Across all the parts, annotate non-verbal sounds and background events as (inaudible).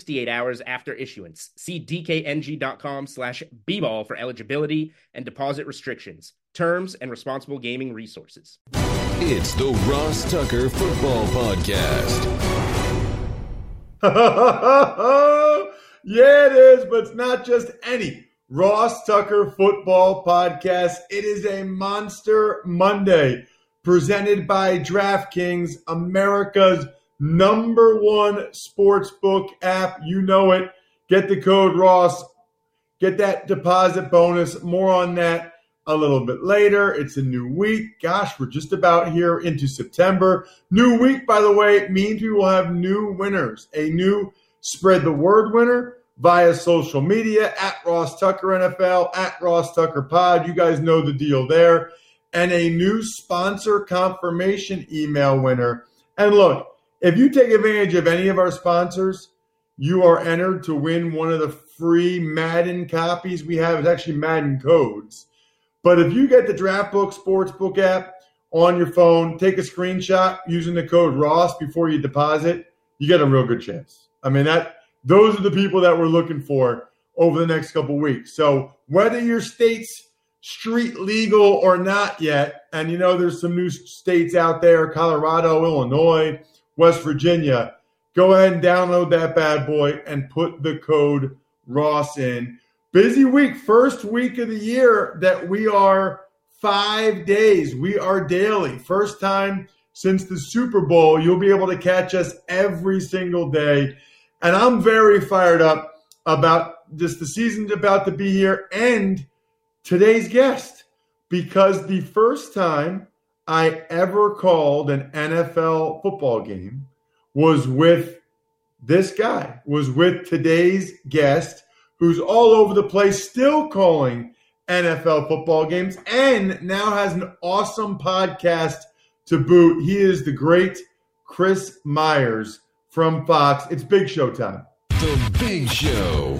68 hours after issuance. See dkng.com slash bball for eligibility and deposit restrictions, terms, and responsible gaming resources. It's the Ross Tucker Football Podcast. (laughs) yeah, it is, but it's not just any Ross Tucker Football Podcast. It is a Monster Monday presented by DraftKings, America's – number one sports book app. You know it. Get the code Ross. Get that deposit bonus. More on that a little bit later. It's a new week. Gosh, we're just about here into September. New week, by the way, means we will have new winners. A new spread the word winner via social media at Ross Tucker NFL, at Ross Tucker Pod. You guys know the deal there. And a new sponsor confirmation email winner. And look, if you take advantage of any of our sponsors, you are entered to win one of the free Madden copies we have. It's actually Madden codes. But if you get the DraftBook Sportsbook app on your phone, take a screenshot using the code Ross before you deposit, you get a real good chance. I mean that those are the people that we're looking for over the next couple weeks. So whether your state's street legal or not yet, and you know there's some new states out there, Colorado, Illinois, West Virginia, go ahead and download that bad boy and put the code Ross in. Busy week, first week of the year that we are five days. We are daily. First time since the Super Bowl. You'll be able to catch us every single day. And I'm very fired up about just the season's about to be here and today's guest because the first time I ever called an NFL football game was with this guy, was with today's guest, who's all over the place, still calling NFL football games, and now has an awesome podcast to boot. He is the great Chris Myers from Fox. It's Big Show time. The Big Show.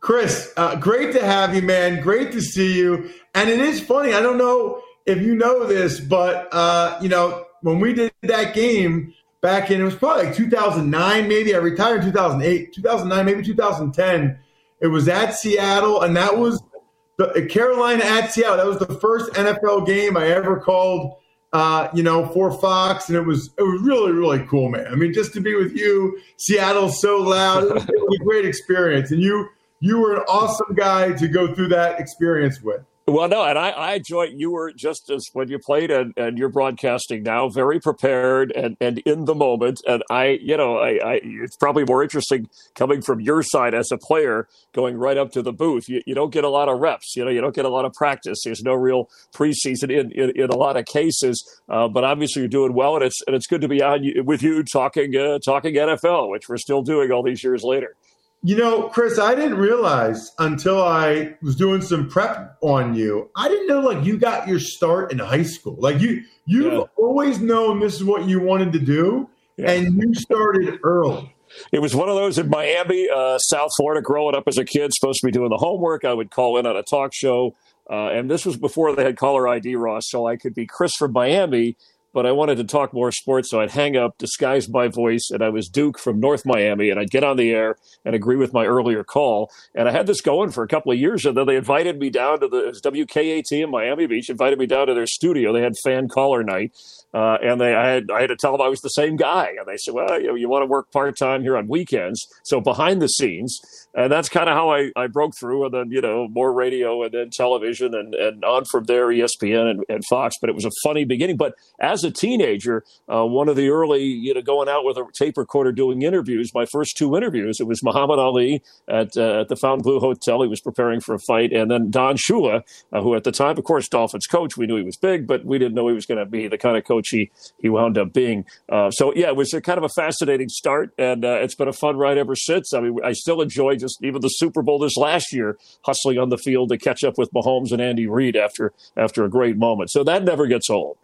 Chris, uh, great to have you, man. Great to see you. And it is funny. I don't know if you know this, but uh, you know when we did that game back in it was probably like 2009, maybe I retired in 2008, 2009, maybe 2010. It was at Seattle, and that was the Carolina at Seattle. That was the first NFL game I ever called. Uh, you know, for Fox, and it was it was really really cool, man. I mean, just to be with you, Seattle's so loud. It was, it was a great experience, and you you were an awesome guy to go through that experience with. Well, no, and I, I enjoy you were just as when you played and, and you're broadcasting now, very prepared and, and in the moment. And I, you know, I, I, it's probably more interesting coming from your side as a player, going right up to the booth. You, you don't get a lot of reps, you know, you don't get a lot of practice. There's no real preseason in, in, in a lot of cases. Uh, but obviously you're doing well, and it's and it's good to be on with you talking uh, talking NFL, which we're still doing all these years later. You know, Chris, I didn't realize until I was doing some prep on you. I didn't know like you got your start in high school. Like you you've yeah. always known this is what you wanted to do yeah. and you started early. It was one of those in Miami, uh, South Florida, growing up as a kid, supposed to be doing the homework. I would call in on a talk show. Uh, and this was before they had caller ID, Ross, so I could be Chris from Miami but I wanted to talk more sports, so I'd hang up, disguise my voice, and I was Duke from North Miami, and I'd get on the air and agree with my earlier call. And I had this going for a couple of years, and then they invited me down to the WKAT in Miami Beach, invited me down to their studio. They had fan caller night, uh, and they I had I had to tell them I was the same guy, and they said, "Well, you, know, you want to work part time here on weekends, so behind the scenes." And that's kind of how I, I broke through, and then you know more radio, and then television, and, and on from there ESPN and, and Fox. But it was a funny beginning. But as a teenager, uh, one of the early, you know, going out with a tape recorder doing interviews, my first two interviews, it was Muhammad Ali at, uh, at the Fontainebleau Hotel. He was preparing for a fight. And then Don Shula, uh, who at the time, of course, Dolphins coach, we knew he was big, but we didn't know he was going to be the kind of coach he, he wound up being. Uh, so, yeah, it was a kind of a fascinating start. And uh, it's been a fun ride ever since. I mean, I still enjoy just even the Super Bowl this last year, hustling on the field to catch up with Mahomes and Andy Reid after, after a great moment. So that never gets old.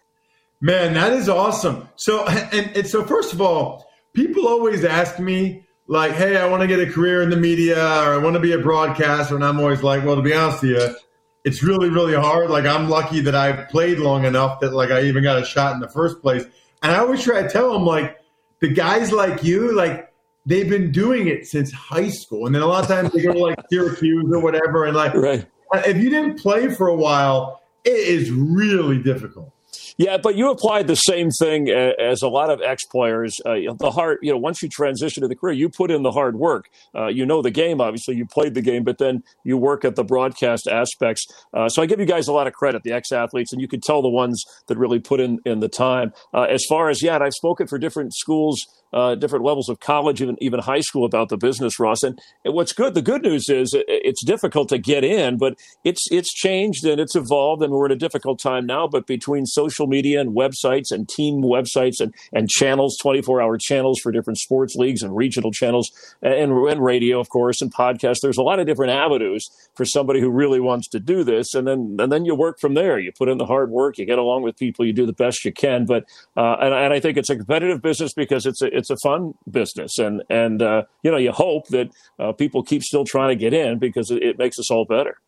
Man, that is awesome. So, (laughs) and, and so first of all, people always ask me like, "Hey, I want to get a career in the media, or I want to be a broadcaster," and I'm always like, "Well, to be honest with you, it's really, really hard. Like, I'm lucky that I played long enough that like I even got a shot in the first place." And I always try to tell them like, the guys like you, like they've been doing it since high school, and then a lot of times they go to like (laughs) Syracuse or whatever, and like, right. if you didn't play for a while, it is really difficult. Yeah, but you applied the same thing as a lot of ex players. Uh, the hard, you know, once you transition to the career, you put in the hard work. Uh, you know the game, obviously, you played the game, but then you work at the broadcast aspects. Uh, so I give you guys a lot of credit, the ex athletes, and you can tell the ones that really put in, in the time. Uh, as far as, yeah, I've spoken for different schools uh, different levels of college, even even high school, about the business, Ross. And, and what's good, the good news is it's difficult to get in, but it's it's changed and it's evolved, and we're in a difficult time now. But between social media and websites and team websites and and channels, twenty four hour channels for different sports leagues and regional channels, and, and radio, of course, and podcasts. There's a lot of different avenues for somebody who really wants to do this, and then and then you work from there. You put in the hard work, you get along with people, you do the best you can. But uh, and, and I think it's a competitive business because it's a it's a fun business, and and uh, you know you hope that uh, people keep still trying to get in because it, it makes us all better.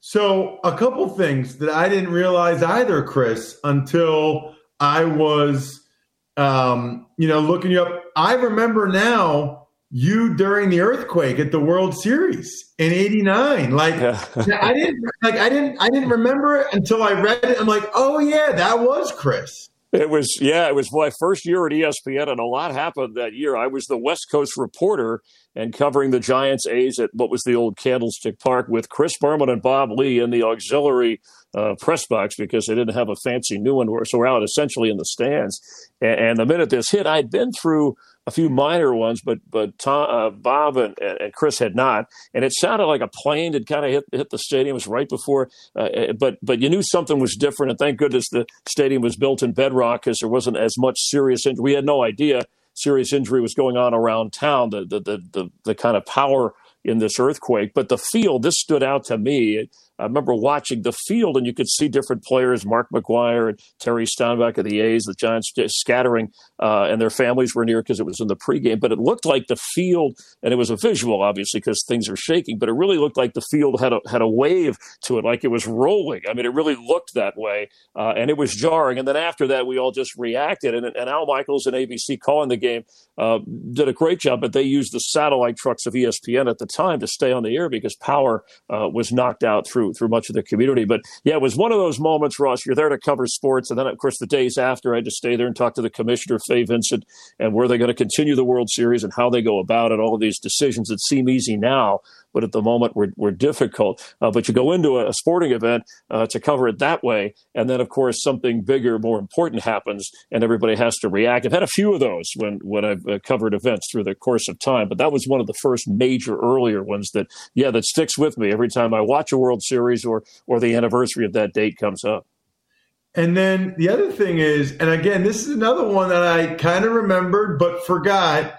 So a couple things that I didn't realize either, Chris, until I was, um, you know, looking you up. I remember now you during the earthquake at the World Series in '89. Like (laughs) I didn't, like I didn't, I didn't remember it until I read it. I'm like, oh yeah, that was Chris. It was, yeah, it was my first year at ESPN, and a lot happened that year. I was the West Coast reporter and covering the Giants A's at what was the old Candlestick Park with Chris Berman and Bob Ley in the auxiliary uh, press box because they didn't have a fancy new one. So we're out essentially in the stands. And, and the minute this hit, I'd been through a few minor ones, but but Tom, uh, Bob and, and Chris had not, and it sounded like a plane had kind of hit hit the stadium. It was right before, uh, uh, but but you knew something was different, and thank goodness the stadium was built in bedrock because there wasn't as much serious injury. We had no idea serious injury was going on around town. The the the the, the kind of power in this earthquake, but the field this stood out to me. I remember watching the field, and you could see different players, Mark McGwire and Terry Steinbach of the A's, the Giants scattering, uh, and their families were near because it was in the pregame. But it looked like the field, and it was a visual, obviously, because things are shaking. But it really looked like the field had a had a wave to it, like it was rolling. I mean, it really looked that way, uh, and it was jarring. And then after that, we all just reacted. And, and Al Michaels and ABC calling the game uh, did a great job, but they used the satellite trucks of ESPN at the time to stay on the air because power uh, was knocked out through through through much of the community. But yeah, it was one of those moments, Ross. You're there to cover sports, and then of course the days after, I had to stay there and talk to the commissioner, Fay Vincent, and where they're going to continue the World Series and how they go about it. All of these decisions that seem easy now, but at the moment were, were difficult. Uh, but you go into a, a sporting event uh, to cover it that way, and then of course something bigger, more important happens, and everybody has to react. I've had a few of those when when I've uh, covered events through the course of time, but that was one of the first major earlier ones that yeah that sticks with me every time I watch a World Series or or the anniversary of that date comes up. And then the other thing is, and again, this is another one that I kind of remembered but forgot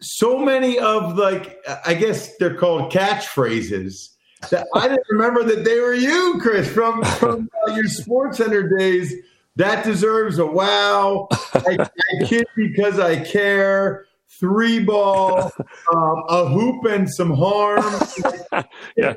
so many of like I guess they're called catchphrases that I didn't remember that they were you, Chris, from from uh, your Sports Center days. That deserves a wow. I, I kid because I care. Three ball, (laughs) um, a hoop, and some harm. (laughs) yeah.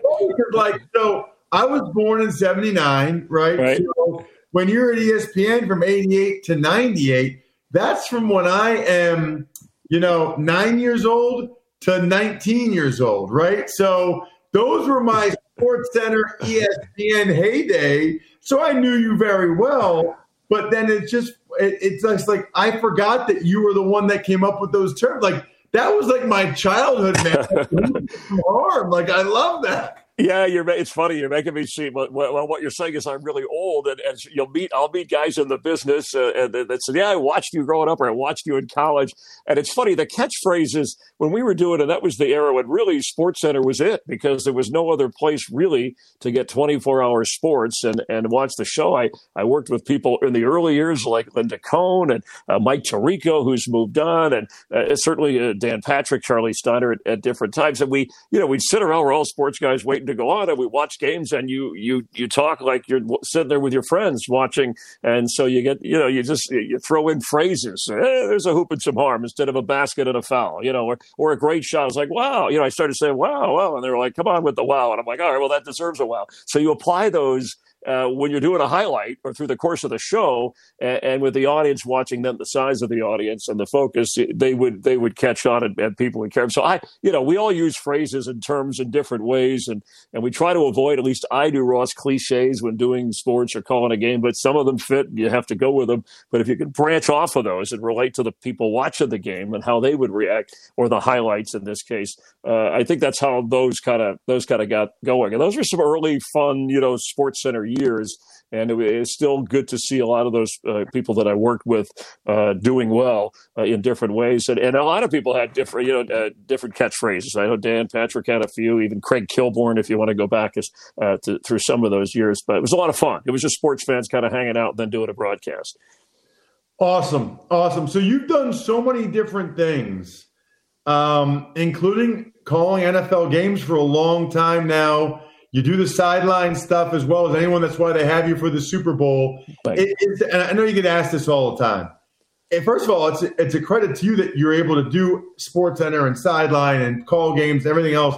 Like so, I was born in '79, right? right. So when you're at ESPN from 88 to 98, that's from when I am, you know, nine years old to 19 years old, right? So those were my (laughs) Sports Center ESPN heyday. So I knew you very well, but then it's just, it, it's like I forgot that you were the one that came up with those terms. Like that was like my childhood, man. (laughs) Like I love that. Yeah, you're. It's funny. You're making me see. Well, what you're saying is I'm really old, and, you'll meet. I'll meet guys in the business uh, and that say, "Yeah, I watched you growing up, or I watched you in college." And it's funny. The catchphrases when we were doing it, that was the era when really Sports Center was it because there was no other place really to get 24 hour sports and and watch the show. I I worked with people in the early years like Linda Cohn and uh, Mike Tirico, who's moved on, and uh, certainly uh, Dan Patrick, Charlie Steiner at, at different times. And we, you know, we'd sit around. We're all sports guys waiting to go on and we watch games and you you you talk like you're sitting there with your friends watching and so you get you know you just you throw in phrases hey, there's a hoop and some harm instead of a basket and a foul you know or, or a great shot. It's like wow you know i started saying wow wow and they were like come on with the wow and i'm like all right well that deserves a wow. So you apply those uh, when you're doing a highlight or through the course of the show, and, and, with the audience watching them, the size of the audience and the focus, they would they would catch on and, and people would care. So I, you know, we all use phrases and terms in different ways, and and we try to avoid, at least I do, Ross, cliches when doing sports or calling a game. But some of them fit, And you have to go with them. But if you can branch off of those and relate to the people watching the game and how they would react, or the highlights in this case, uh, I think that's how those kind of those kind of got going. And those were some early fun, you know, Sports Center years. And it, it's still good to see a lot of those uh, people that I worked with uh, doing well uh, in different ways. And, and a lot of people had different, you know, uh, different catchphrases. I know Dan Patrick had a few, even Craig Kilborn, if you want to go back as, uh, to, through some of those years. But it was a lot of fun. It was just sports fans kind of hanging out and then doing a broadcast. Awesome. Awesome. So you've done so many different things, um, including calling NFL games for a long time now. You do the sideline stuff as well as anyone. That's why they have you for the Super Bowl. It, and I know you get asked this all the time. And first of all, it's a, it's a credit to you that you're able to do Sports Center and sideline and call games, everything else.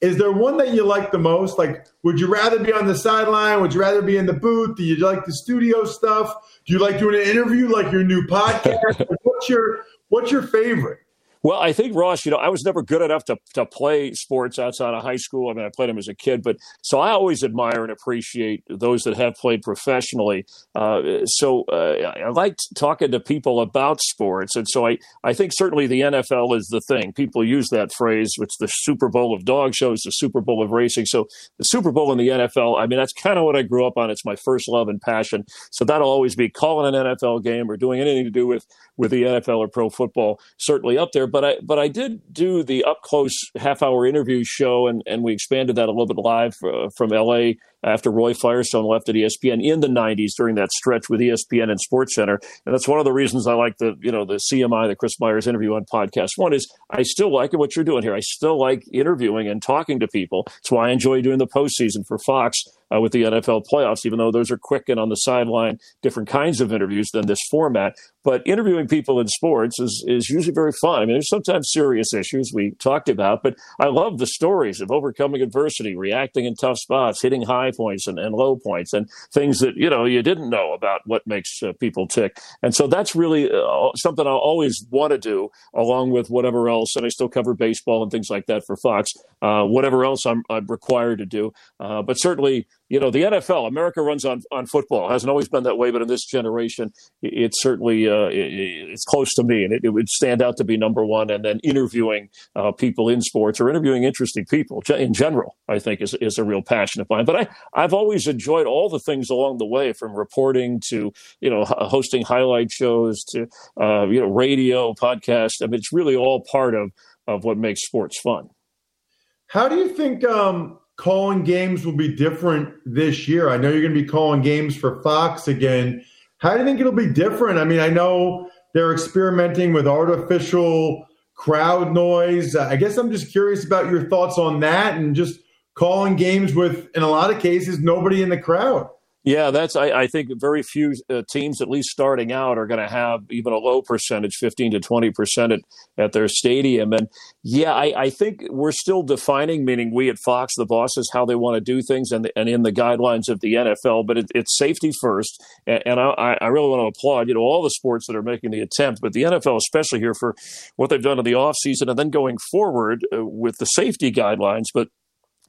Is there one that you like the most? Like, would you rather be on the sideline? Would you rather be in the booth? Do you like the studio stuff? Do you like doing an interview like your new podcast? (laughs) what's your What's your favorite? Well, I think Ross, you know, I was never good enough to, to play sports outside of high school. I mean, I played them as a kid, but so I always admire and appreciate those that have played professionally. Uh, so uh, I liked talking to people about sports. And so I, I think certainly the NFL is the thing. People use that phrase, which the Super Bowl of dog shows, the Super Bowl of racing. So the Super Bowl in the NFL, I mean, that's kind of what I grew up on. It's my first love and passion. So that'll always be calling an NFL game or doing anything to do with, with the NFL or pro football, certainly up there. But I but I did do the up close half hour interview show, and, and we expanded that a little bit live uh, from LA after Roy Firestone left at ESPN in the 90s during that stretch with ESPN and Sports Center. And that's one of the reasons I like the, you know, the CMI, the Chris Myers interview on podcast. One is I still like what you're doing here. I still like interviewing and talking to people. That's why I enjoy doing the postseason for Fox uh, with the NFL playoffs, even though those are quick and on the sideline, different kinds of interviews than this format. But interviewing people in sports is, is usually very fun. I mean, there's sometimes serious issues we talked about, but I love the stories of overcoming adversity, reacting in tough spots, hitting high points and, and low points, and things that, you know, you didn't know about what makes uh, people tick. And so that's really uh, something I'll always want to do along with whatever else. And I still cover baseball and things like that for Fox, uh, whatever else I'm, I'm required to do. Uh, but certainly, you know, the NFL, America runs on, on football. It hasn't always been that way, but in this generation, it, it's certainly uh, it, it's close to me, and it, it, would stand out to be number one. And then interviewing uh, people in sports or interviewing interesting people in general, I think is is a real passion of mine. But I I've always enjoyed all the things along the way, from reporting to you know hosting highlight shows to uh, you know radio, podcast. I mean, it's really all part of of what makes sports fun. How do you think? Um calling games will be different this year? I know you're going to be calling games for Fox again. How do you think it'll be different? I mean, I know they're experimenting with artificial crowd noise. I guess I'm just curious about your thoughts on that and just calling games with, in a lot of cases, nobody in the crowd. Yeah, that's. I, I think very few uh, teams, at least starting out, are going to have even a low percentage, fifteen to twenty percent at, at their stadium. And yeah, I, I, think we're still defining, meaning we at Fox, the bosses, how they want to do things, and and in the guidelines of the NFL. But it, it's safety first, and, and I, I, really want to applaud you know all the sports that are making the attempt, but the NFL especially here for what they've done in the off season, and then going forward uh, with the safety guidelines. But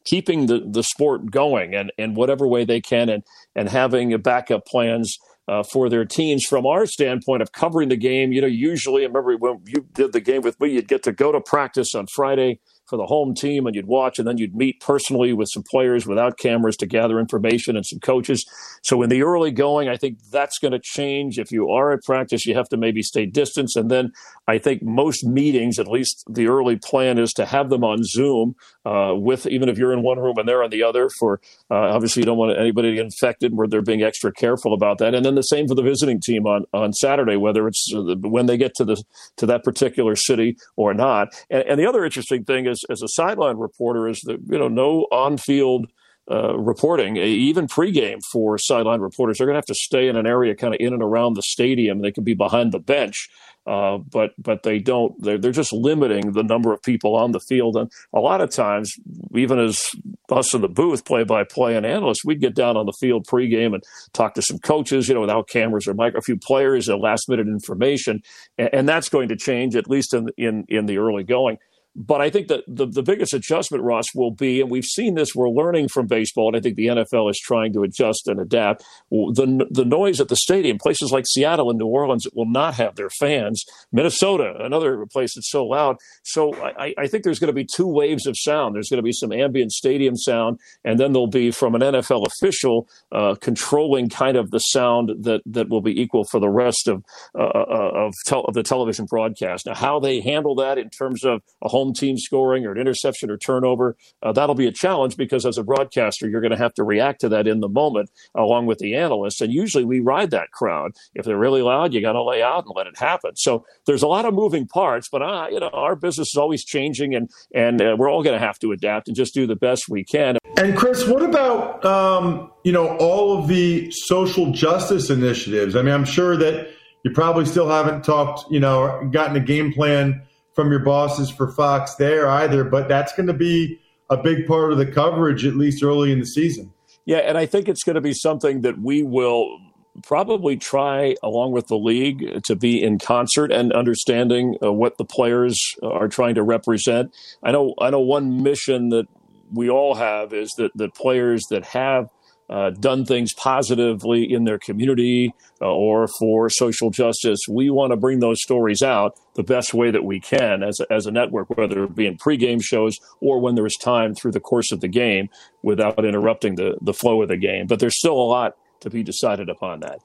keeping the, the sport going and in whatever way they can and, and having backup plans uh, for their teams. From our standpoint of covering the game, you know, usually, I remember when you did the game with me, you'd get to go to practice on Friday for the home team and you'd watch and then you'd meet personally with some players without cameras to gather information and some coaches. So in the early going, I think that's going to change. If you are at practice, you have to maybe stay distance. And then I think most meetings, at least the early plan is to have them on Zoom uh, with, even if you're in one room and they're in the other for, uh, obviously you don't want anybody to get infected where they're being extra careful about that. And then the same for the visiting team on, on Saturday, whether it's uh, when they get to the, to that particular city or not. And, and the other interesting thing is, as, as a sideline reporter is that you know no on-field uh, reporting, even pregame for sideline reporters. They're going to have to stay in an area kind of in and around the stadium. They can be behind the bench, uh, but but they don't. They're, they're just limiting the number of people on the field. And a lot of times, even as us in the booth, play-by-play and analysts, we'd get down on the field pregame and talk to some coaches, you know, without cameras or mic, a few players, last-minute information, and, and that's going to change at least in in in the early going. But I think that the, the biggest adjustment, Ross, will be, and we've seen this, we're learning from baseball, and I think the NFL is trying to adjust and adapt. The, the noise at the stadium, places like Seattle and New Orleans will not have their fans. Minnesota, another place that's so loud. So I, I think there's going to be two waves of sound. There's going to be some ambient stadium sound, and then there'll be from an NFL official uh, controlling kind of the sound that, that will be equal for the rest of, uh, uh of, tel- of the television broadcast. Now, how they handle that in terms of a home home team scoring or an interception or turnover, uh, that'll be a challenge because as a broadcaster, you're going to have to react to that in the moment along with the analysts. And usually we ride that crowd. If they're really loud, you got to lay out and let it happen. So there's a lot of moving parts, but uh, you know our business is always changing, and and uh, we're all going to have to adapt and just do the best we can. And Chris, what about um, you know all of the social justice initiatives? I mean, I'm sure that you probably still haven't talked, you know, gotten a game plan from your bosses for Fox there either, but that's going to be a big part of the coverage, at least early in the season. Yeah, and I think it's going to be something that we will probably try, along with the league, to be in concert and understanding uh, what the players are trying to represent. I know, I know, one mission that we all have is that the players that have uh, done things positively in their community uh, or for social justice. We want to bring those stories out the best way that we can as a, as a network, whether it be in pregame shows or when there is time through the course of the game without interrupting the, the flow of the game. But there's still a lot to be decided upon that.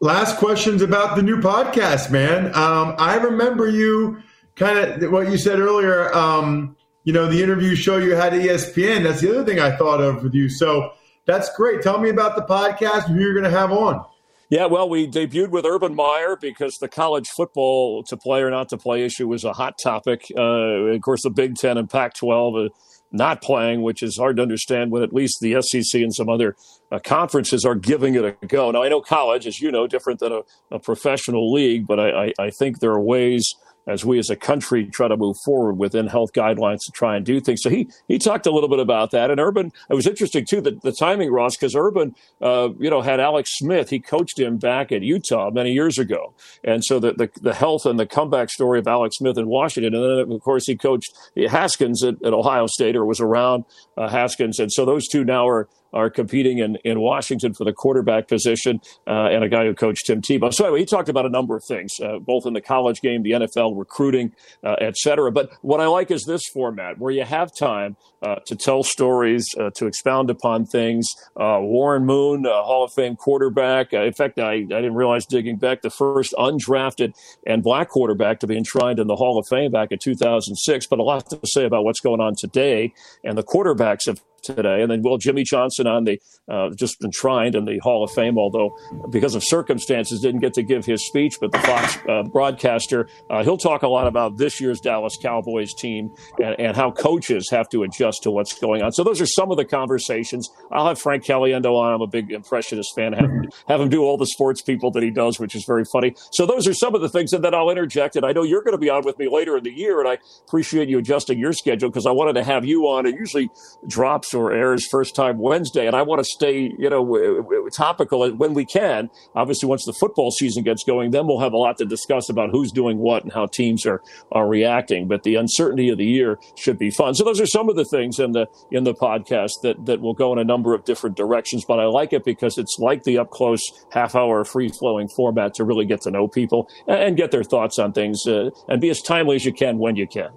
Last questions about the new podcast, man. Um, I remember you kind of what you said earlier. Um, you know, the interview show you had at ESPN. That's the other thing I thought of with you. So that's great. Tell me about the podcast and who you're going to have on. Yeah, well, we debuted with Urban Meyer because the college football to play or not to play issue was a hot topic. Uh, of course, the Big Ten and Pac 12 uh, not playing, which is hard to understand when at least the SEC and some other uh, conferences are giving it a go. Now, I know college, as you know, different than a, a professional league, but I, I, I think there are ways as we as a country try to move forward within health guidelines to try and do things. So he he talked a little bit about that. And Urban, it was interesting too the, the timing, Ross, because Urban, uh, you know, had Alex Smith. He coached him back at Utah many years ago, and so the, the, the health and the comeback story of Alex Smith in Washington, and then of course he coached Haskins at, at Ohio State or was around uh, Haskins, and so those two now are are competing in, in Washington for the quarterback position, uh, and a guy who coached Tim Tebow. So anyway, he talked about a number of things, uh, both in the college game, the NFL, recruiting, uh, et cetera. But what I like is this format where you have time uh, to tell stories, uh, to expound upon things. Uh, Warren Moon, Hall of Fame quarterback. in fact, I, I didn't realize digging back the first undrafted and black quarterback to be enshrined in the Hall of Fame back in 2006. But a lot to say about what's going on today, and the quarterbacks have today. And then, well, Jimmy Johnson on the uh, just enshrined in the Hall of Fame, although because of circumstances didn't get to give his speech. But the Fox uh, broadcaster, uh, he'll talk a lot about this year's Dallas Cowboys team and, and, how coaches have to adjust to what's going on. So those are some of the conversations. I'll have Frank Caliendo on. I'm a big impressionist fan. Have, have him do all the sports people that he does, which is very funny. So those are some of the things, and then I'll interject. And I know you're going to be on with me later in the year, and I appreciate you adjusting your schedule because I wanted to have you on. It usually drops or airs first time Wednesday, and I want to stay, you know, topical when we can. Obviously, once the football season gets going, then we'll have a lot to discuss about who's doing what and how teams are are reacting. But the uncertainty of the year should be fun. So those are some of the things in the in the podcast that that will go in a number of different directions. But I like it because it's like the up close half hour free flowing format to really get to know people and get their thoughts on things uh, and be as timely as you can when you can.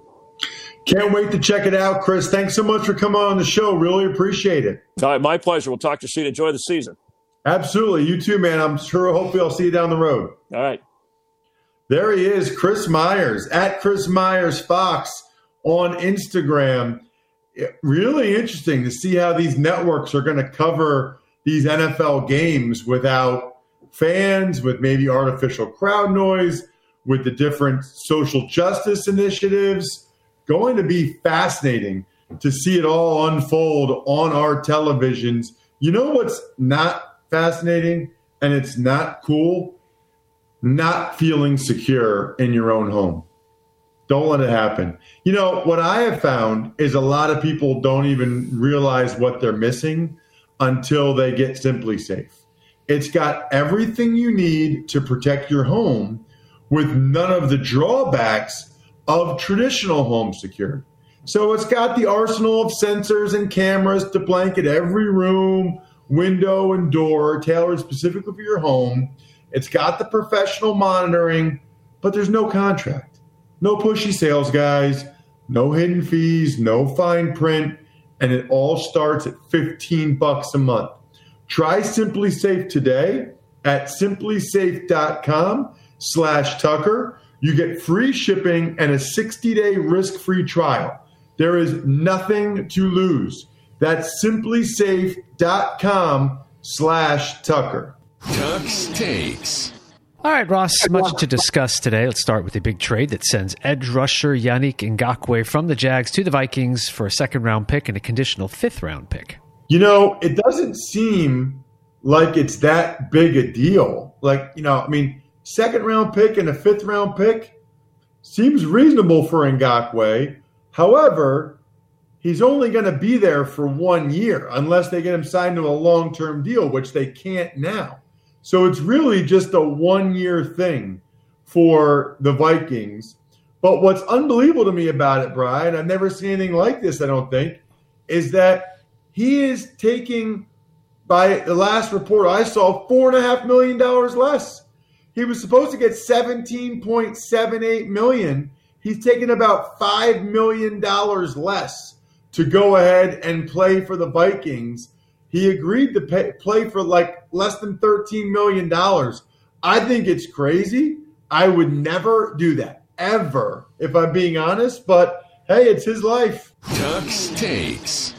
Can't wait to check it out, Chris. Thanks so much for coming on the show. Really appreciate it. All right, my pleasure. We'll talk to you soon. Enjoy the season. Absolutely. You too, man. I'm sure, hopefully, I'll see you down the road. All right. There he is, Chris Myers, at Chris Myers Fox on Instagram. Really interesting to see how these networks are going to cover these NFL games without fans, with maybe artificial crowd noise, with the different social justice initiatives going to be fascinating to see it all unfold on our televisions. You know what's not fascinating and it's not cool? Not feeling secure in your own home. Don't let it happen. You know, what I have found is a lot of people don't even realize what they're missing until they get SimpliSafe. It's got everything you need to protect your home with none of the drawbacks of traditional home security. So it's got the arsenal of sensors and cameras to blanket every room, window, and door tailored specifically for your home. It's got the professional monitoring, but there's no contract, no pushy sales guys, no hidden fees, no fine print, and it all starts at 15 bucks a month. Try SimpliSafe today at simplisafe.com slash Tucker. You get free shipping and a 60 day risk free trial. There is nothing to lose. That's simplisafe.com slash Tucker. Tux takes. All right, Ross, much to discuss today. Let's start with a big trade that sends edge rusher Yannick Ngakoue from the Jags to the Vikings for a second round pick and a conditional fifth round pick. You know, it doesn't seem like it's that big a deal. Like, you know, I mean, second round pick and a fifth round pick seems reasonable for Ngakoue. However, he's only going to be there for one year unless they get him signed to a long term deal, which they can't now. So it's really just a one year thing for the Vikings. But what's unbelievable to me about it, Brian, I've never seen anything like this, I don't think, is that he is taking, by the last report I saw, $4.5 million less. He was supposed to get 17.78 million. He's taken about 5 million dollars less to go ahead and play for the Vikings. He agreed to pay, play for like less than 13 million dollars. I think it's crazy. I would never do that ever if I'm being honest, but hey, it's his life. Tux takes.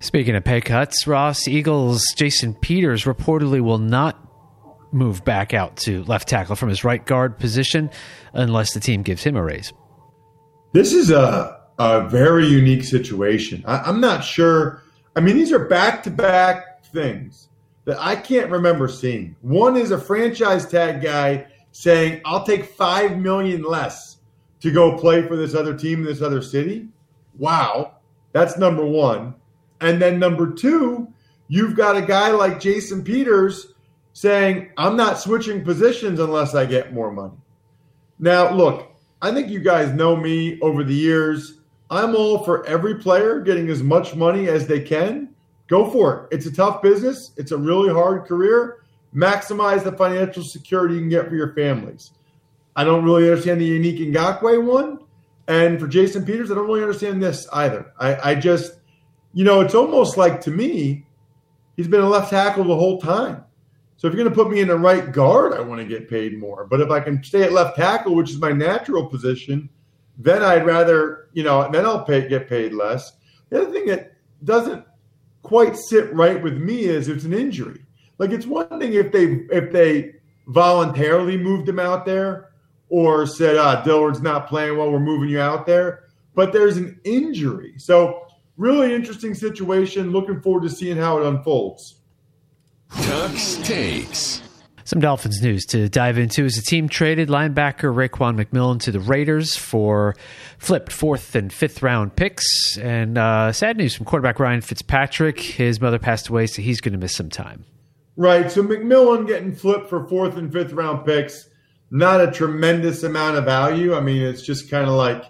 Speaking of pay cuts, Ross Eagles Jason Peters reportedly will not move back out to left tackle from his right guard position unless the team gives him a raise. This is a, a very unique situation. I, I'm not sure. I mean, these are back to back things that I can't remember seeing. One is a franchise tag guy saying, I'll take five million less to go play for this other team in this other city. Wow. That's number one. And then number two, you've got a guy like Jason Peters saying, I'm not switching positions unless I get more money. Now, look, I think you guys know me over the years. I'm all for every player getting as much money as they can. Go for it. It's a tough business, it's a really hard career. Maximize the financial security you can get for your families. I don't really understand the Yannick Ngakoue one. And for Jason Peters, I don't really understand this either. I, I just, you know, it's almost like to me, he's been a left tackle the whole time. So if you're going to put me in the right guard, I want to get paid more. But if I can stay at left tackle, which is my natural position, then I'd rather, you know, then I'll pay get paid less. The other thing that doesn't quite sit right with me is it's an injury. Like it's one thing if they if they voluntarily moved him out there or said, ah, Dillard's not playing well, we're moving you out there. But there's an injury. So really interesting situation. Looking forward to seeing how it unfolds. Tux takes. Some Dolphins news to dive into is the team traded linebacker Raekwon McMillan to the Raiders for flipped fourth and fifth round picks. And uh, sad news from quarterback Ryan Fitzpatrick. His mother passed away, so he's going to miss some time. Right. So McMillan getting flipped for fourth and fifth round picks, not a tremendous amount of value. I mean, it's just kind of like,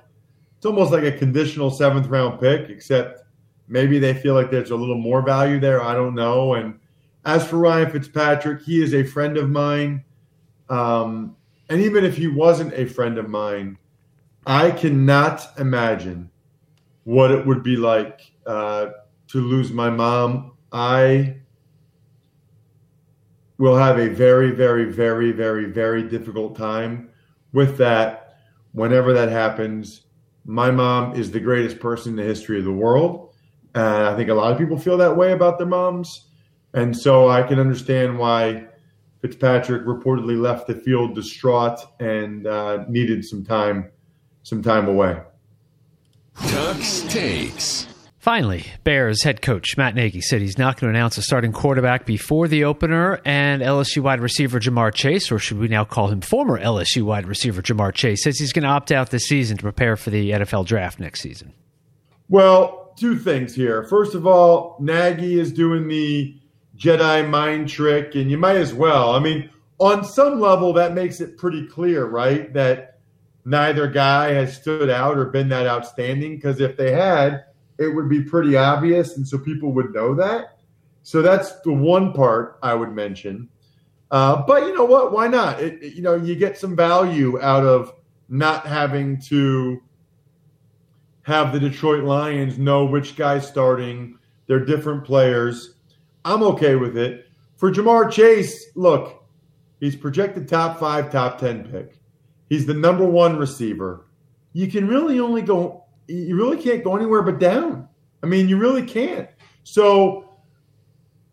it's almost like a conditional seventh round pick, except maybe they feel like there's a little more value there. I don't know. And as for Ryan Fitzpatrick, he is a friend of mine. Um, and even if he wasn't a friend of mine, I cannot imagine what it would be like uh, to lose my mom. I will have a very, very, very, very, very difficult time with that whenever that happens. My mom is the greatest person in the history of the world. And I think a lot of people feel that way about their moms. And so I can understand why Fitzpatrick reportedly left the field distraught and uh, needed some time, some time away. Tux takes. Finally, Bears head coach Matt Nagy said he's not going to announce a starting quarterback before the opener, and LSU wide receiver Ja'Marr Chase, or should we now call him former LSU wide receiver Ja'Marr Chase, says he's going to opt out this season to prepare for the NFL draft next season. Well, two things here. First of all, Nagy is doing the Jedi mind trick, and you might as well. I mean, on some level, that makes it pretty clear, right? That neither guy has stood out or been that outstanding, because if they had, it would be pretty obvious, and so people would know that. So that's the one part I would mention. Uh, but you know what? Why not? It, it, you know, you get some value out of not having to have the Detroit Lions know which guy's starting. They're different players. I'm okay with it. For Ja'Marr Chase, look, he's projected top five, top 10 pick. He's the number one receiver. You can really only go you really can't go anywhere but down. I mean, you really can't. So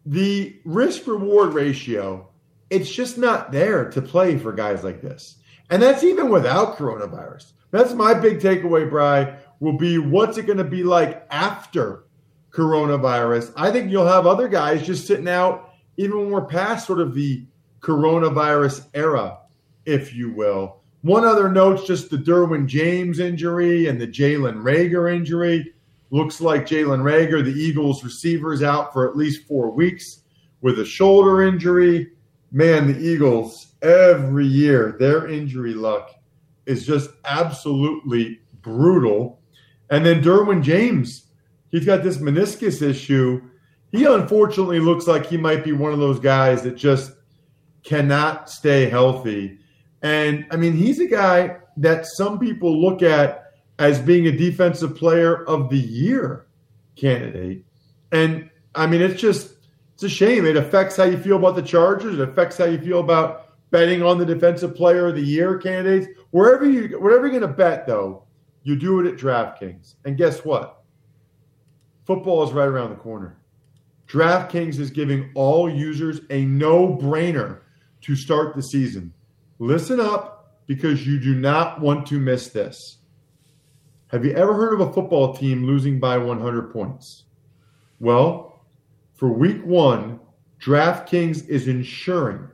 the risk reward ratio, it's just not there to play for guys like this. And that's even without coronavirus. That's my big takeaway, Bry, will be what's it going to be like after coronavirus? I think you'll have other guys just sitting out even when we're past sort of the coronavirus era, if you will. One other note, just the Derwin James injury and the Jalen Reagor injury. Looks like Jalen Reagor, the Eagles receiver, is out for at least four weeks with a shoulder injury. Man, the Eagles, every year, their injury luck is just absolutely brutal. And then Derwin James, he's got this meniscus issue. He unfortunately looks like he might be one of those guys that just cannot stay healthy. And I mean, he's a guy that some people look at as being a defensive player of the year candidate. And I mean, it's just, it's a shame. It affects how you feel about the Chargers. It affects how you feel about betting on the defensive player of the year candidates. Wherever you, whatever you're going to bet, though, you do it at DraftKings. And guess what? Football is right around the corner. DraftKings is giving all users a no brainer to start the season. Listen up because you do not want to miss this. Have you ever heard of a football team losing by 100 points? Well, for week one, DraftKings is ensuring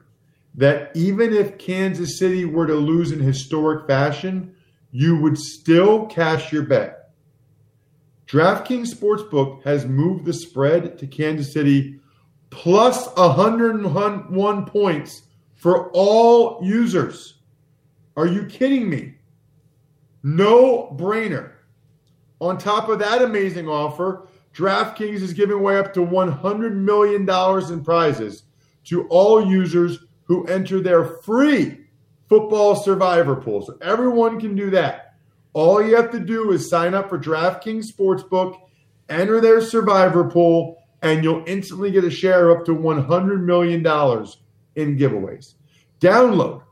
that even if Kansas City were to lose in historic fashion, you would still cash your bet. DraftKings Sportsbook has moved the spread to Kansas City plus 101 points for all users. Are you kidding me? No brainer. On top of that amazing offer, DraftKings is giving away up to $100 million in prizes to all users who enter their free football survivor pool. So everyone can do that. All you have to do is sign up for DraftKings Sportsbook, enter their survivor pool, and you'll instantly get a share up to $100 million in giveaways. Download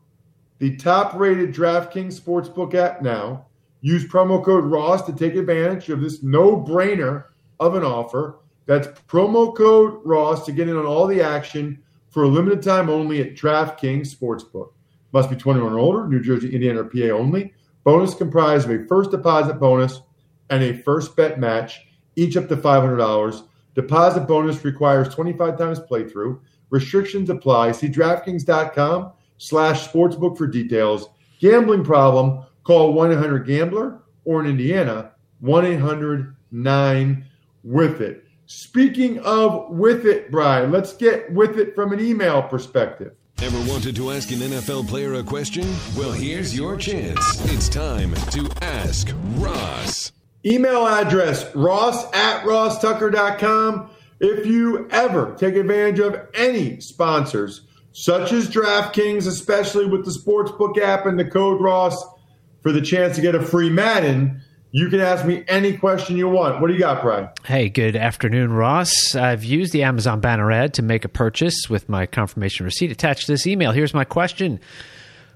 the top rated DraftKings Sportsbook app now. Use promo code Ross to take advantage of this no brainer of an offer. That's promo code Ross to get in on all the action for a limited time only at DraftKings Sportsbook. Must be 21 or older, New Jersey, Indiana, or PA only. Bonus comprised of a first deposit bonus and a first bet match, each up to $500. Deposit bonus requires 25 times playthrough. Restrictions apply. See DraftKings.com slash sportsbook for details. Gambling problem, call 1-800-GAMBLER or in Indiana, 1-800-9-WITH-IT. Speaking of with it, Brian, let's get with it from an email perspective. Ever wanted to ask an NFL player a question? Well, here's your chance. It's time to Ask Ross. Email address ross at rosstucker.com. If you ever take advantage of any sponsors, such as DraftKings, especially with the Sportsbook app and the code Ross for the chance to get a free Madden, you can ask me any question you want. What do you got, Brian? Hey, good afternoon, Ross. I've used the Amazon banner ad to make a purchase with my confirmation receipt attached to this email. Here's my question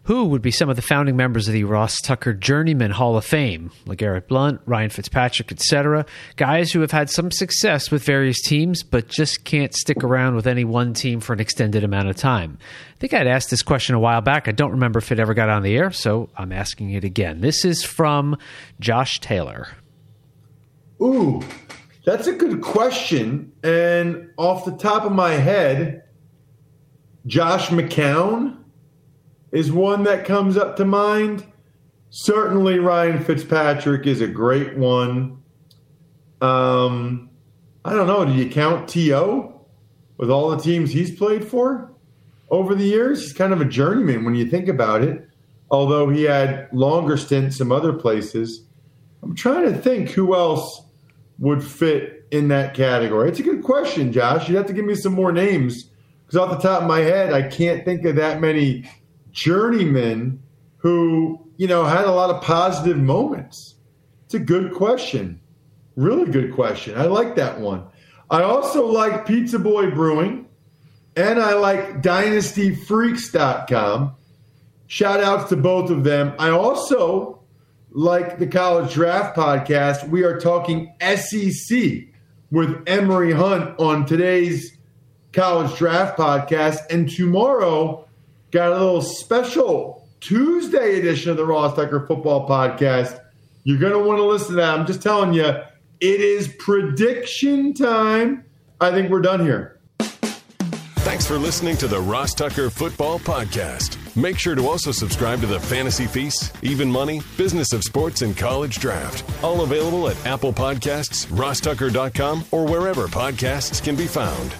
who would be some of the founding members of the Ross Tucker Journeyman Hall of Fame? LeGarrette Blount, Ryan Fitzpatrick, etc. Guys who have had some success with various teams, but just can't stick around with any one team for an extended amount of time. I think I'd asked this question a while back. I don't remember if it ever got on the air, so I'm asking it again. This is from Josh Taylor. Ooh, that's a good question. And off the top of my head, Josh McCown is one that comes up to mind. Certainly, Ryan Fitzpatrick is a great one. Um, I don't know. Do you count T.O. with all the teams he's played for over the years? He's kind of a journeyman when you think about it, although he had longer stints some other places. I'm trying to think who else would fit in that category. It's a good question, Josh. You'd have to give me some more names because off the top of my head, I can't think of that many journeyman who, you know, had a lot of positive moments? It's a good question. Really good question. I like that one. I also like Pizza Boy Brewing and I like dynastyfreaks.com. Shout outs to both of them. I also like the College Draft Podcast. We are talking SEC with Emory Hunt on today's College Draft Podcast. And tomorrow, got a little special Tuesday edition of the Ross Tucker Football Podcast. You're going to want to listen to that. I'm just telling you, it is prediction time. I think we're done here. Thanks for listening to the Ross Tucker Football Podcast. Make sure to also subscribe to the Fantasy Feast, Even Money, Business of Sports, and College Draft. All available at Apple Podcasts, rosstucker.com, or wherever podcasts can be found.